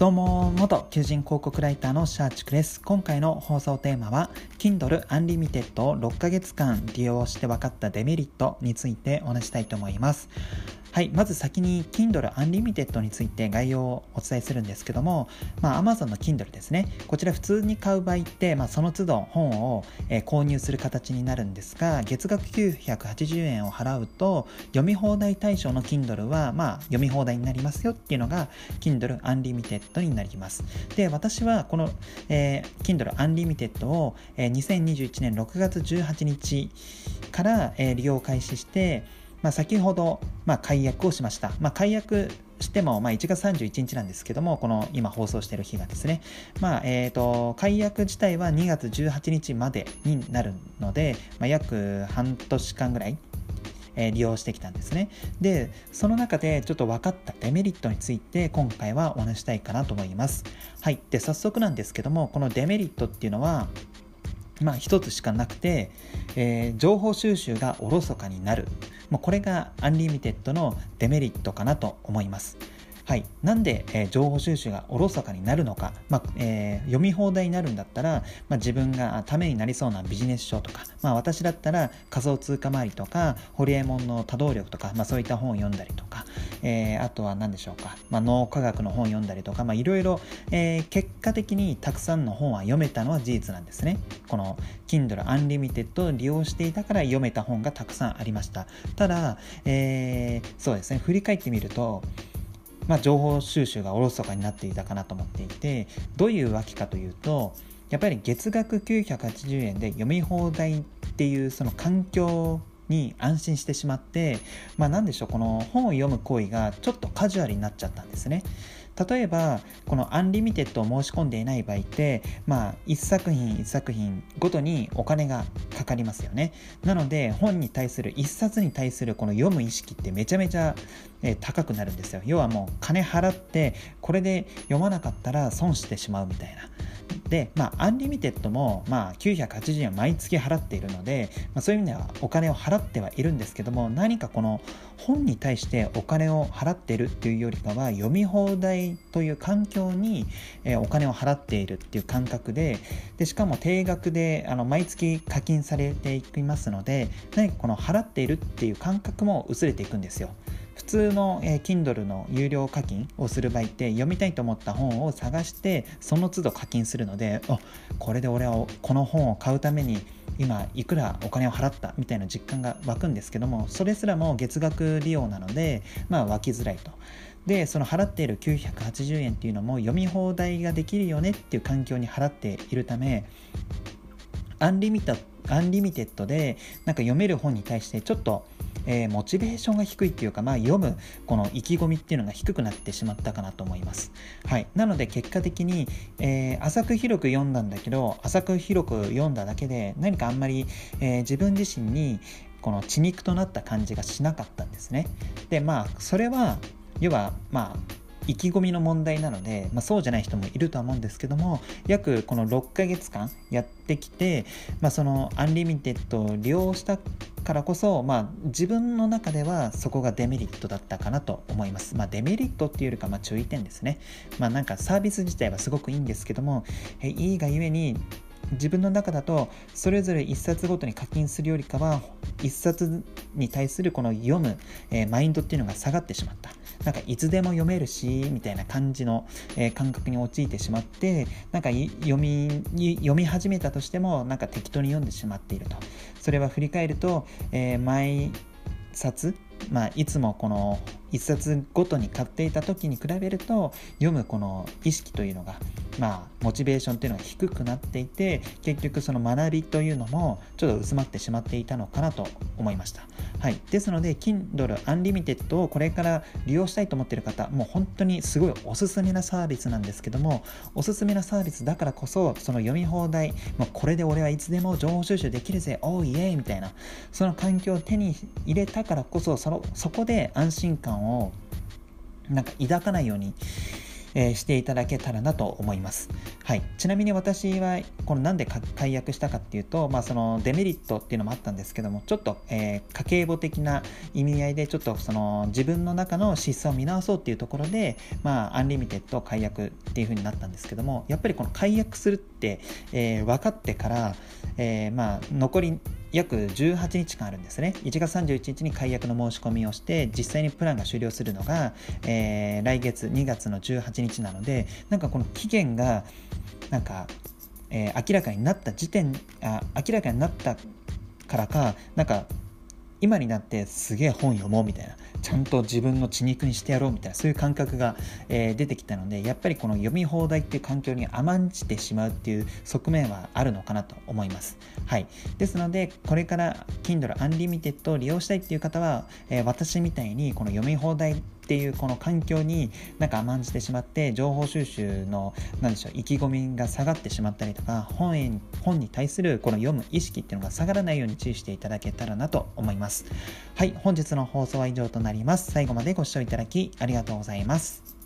どうも元求人広告ライターのシャーチクです。今回の放送テーマは Kindle Unlimited を6ヶ月間利用して分かったデメリットについてお話したいと思います。はい、まず先に Kindle Unlimited について概要をお伝えするんですけども、まあ、Amazon の Kindle ですね。こちら普通に買う場合って、まあ、その都度本を、えー、購入する形になるんですが、月額980円を払うと、読み放題対象の Kindle は、まあ、読み放題になりますよっていうのが Kindle Unlimited になります。で、私はこの、えー、Kindle Unlimited を、えー、2021年6月18日から、えー、利用開始して、まあ、先ほど、まあ、解約をしました。まあ、解約しても、まあ、1月31日なんですけども、この今放送している日がですね、まあ、え、ー、と、解約自体は2月18日までになるので、まあ、約半年間ぐらい、え、利用してきたんですね。で、その中でちょっと分かったデメリットについて今回はお話したいかなと思います。はい。で、早速なんですけども、このデメリットっていうのは、まあ一つしかなくて、えー、情報収集がおろそかになる。まあこれがアンリミテッドのデメリットかなと思います。はい、なんで、えー、情報収集がおろそかになるのか、まあえー、読み放題になるんだったら、まあ、自分がためになりそうなビジネス書とか、まあ、私だったら仮想通貨周りとかホリエモンの多動力とか、まあ、そういった本を読んだりとか、えー、あとは何でしょうか、まあ、脳科学の本を読んだりとかいろいろ結果的にたくさんの本は読めたのは事実なんですね。この Kindle Unlimited を利用していたから読めた本がたくさんありました。ただ、えー、そうですね。振り返ってみるとまあ、情報収集がおろそかになっていたかなと思っていてどういうわけかというとやっぱり月額980円で読み放題っていうその環境に安心してしまってまあ何でしょうこの本を読む行為がちょっとカジュアルになっちゃったんですね。例えばこのアンリミテッドを申し込んでいない場合ってまあ1作品1作品ごとにお金がかかりますよね。なので本に対する1冊に対するこの読む意識ってめちゃめちゃ、高くなるんですよ要はもう金払ってこれで読まなかったら損してしまうみたいなで、まあ、アンリミテッドも、まあ、980円は毎月払っているので、まあ、そういう意味ではお金を払ってはいるんですけども、何かこの本に対してお金を払っているっていうよりかは、読み放題という環境に、え、お金を払っているっていう感覚で、でしかも定額であの毎月課金されていきますので、何かこの払っているっていう感覚も薄れていくんですよ。普通の、えー、Kindle の有料課金をする場合って読みたいと思った本を探してその都度課金するのであこれで俺はこの本を買うために今いくらお金を払ったみたいな実感が湧くんですけどもそれすらも月額利用なのでまあ湧きづらいと。でその払っている980円っていうのも読み放題ができるよねっていう環境に払っているためアンリミタアンリミテッドでなんか読める本に対してちょっとえー、モチベーションが低いっていうか、まあ、読むこの意気込みっていうのが低くなってしまったかなと思います。はい、なので結果的に、えー、浅く広く読んだんだけど浅く広く読んだだけで何かあんまり、えー、自分自身にこの血肉となった感じがしなかったんですね。でまあそれは要はまあ意気込みの問題なので、まあ、そうじゃない人もいるとは思うんですけども約この6ヶ月間やってきて、まあ、そのアンリミテッドを利用したからこそ、まあ、自分の中ではそこがデメリットだったかなと思います。まあ、デメリットっていうよりか、ま、注意点ですね。まあ、なんかサービス自体はすごくいいんですけども、えいいがゆえに自分の中だとそれぞれ1冊ごとに課金するよりかは1冊に対するこの読む、えー、マインドっていうのが下がってしまった。なんかいつでも読めるしみたいな感じの、えー、感覚に陥ってしまってなんか読み読み始めたとしてもなんか適当に読んでしまっていると。それは振り返ると、えー、毎冊まあ、いつもこの1冊ごとに買っていた時に比べると読むこの意識というのがまあ、モチベーションっていうのが低くなっていて結局その学びというのもちょっと薄まってしまっていたのかなと思いました、はい、ですので Kindle Unlimited をこれから利用したいと思っている方もう本当にすごいおすすめなサービスなんですけどもおすすめなサービスだからこそその読み放題、まあ、これで俺はいつでも情報収集できるぜおーイエーイみたいなその環境を手に入れたからこそそのそこで安心感をなんか抱かないようにえー、していただけたらなと思います。はい、ちなみに私はこのなんで解約したかっていうと、まあ、そのデメリットっていうのもあったんですけどもちょっと、えー、家計簿的な意味合いでちょっとその自分の中の資産を見直そうっていうところで、まあ、アンリミテッド解約っていう風になったんですけどもやっぱりこの解約するって、えー、分かってから、えー、まあ残り約18日間あるんですね。1月31日に解約の申し込みをして実際にプランが終了するのが、えー、来月2月の18日なのでなんかこの期限がなんか、えー、明らかになった時点あ明らかになったからかなんか今になってすげえ本読もうみたいなちゃんと自分の血肉にしてやろうみたいなそういう感覚が、えー、出てきたのでやっぱりこの読み放題っていう環境に甘んじてしまうっていう側面はあるのかなと思います。はい、ですのでこれから Kindle Unlimited を利用したいっていう方は、えー、私みたいにこの読み放題っていうこの環境になんか甘んじてしまって情報収集の何でしょう意気込みが下がってしまったりとか本本に対するこの読む意識っていうのが下がらないように注意していただけたらなと思いますます。はい本日の放送は以上となります。最後までご視聴いただきありがとうございます。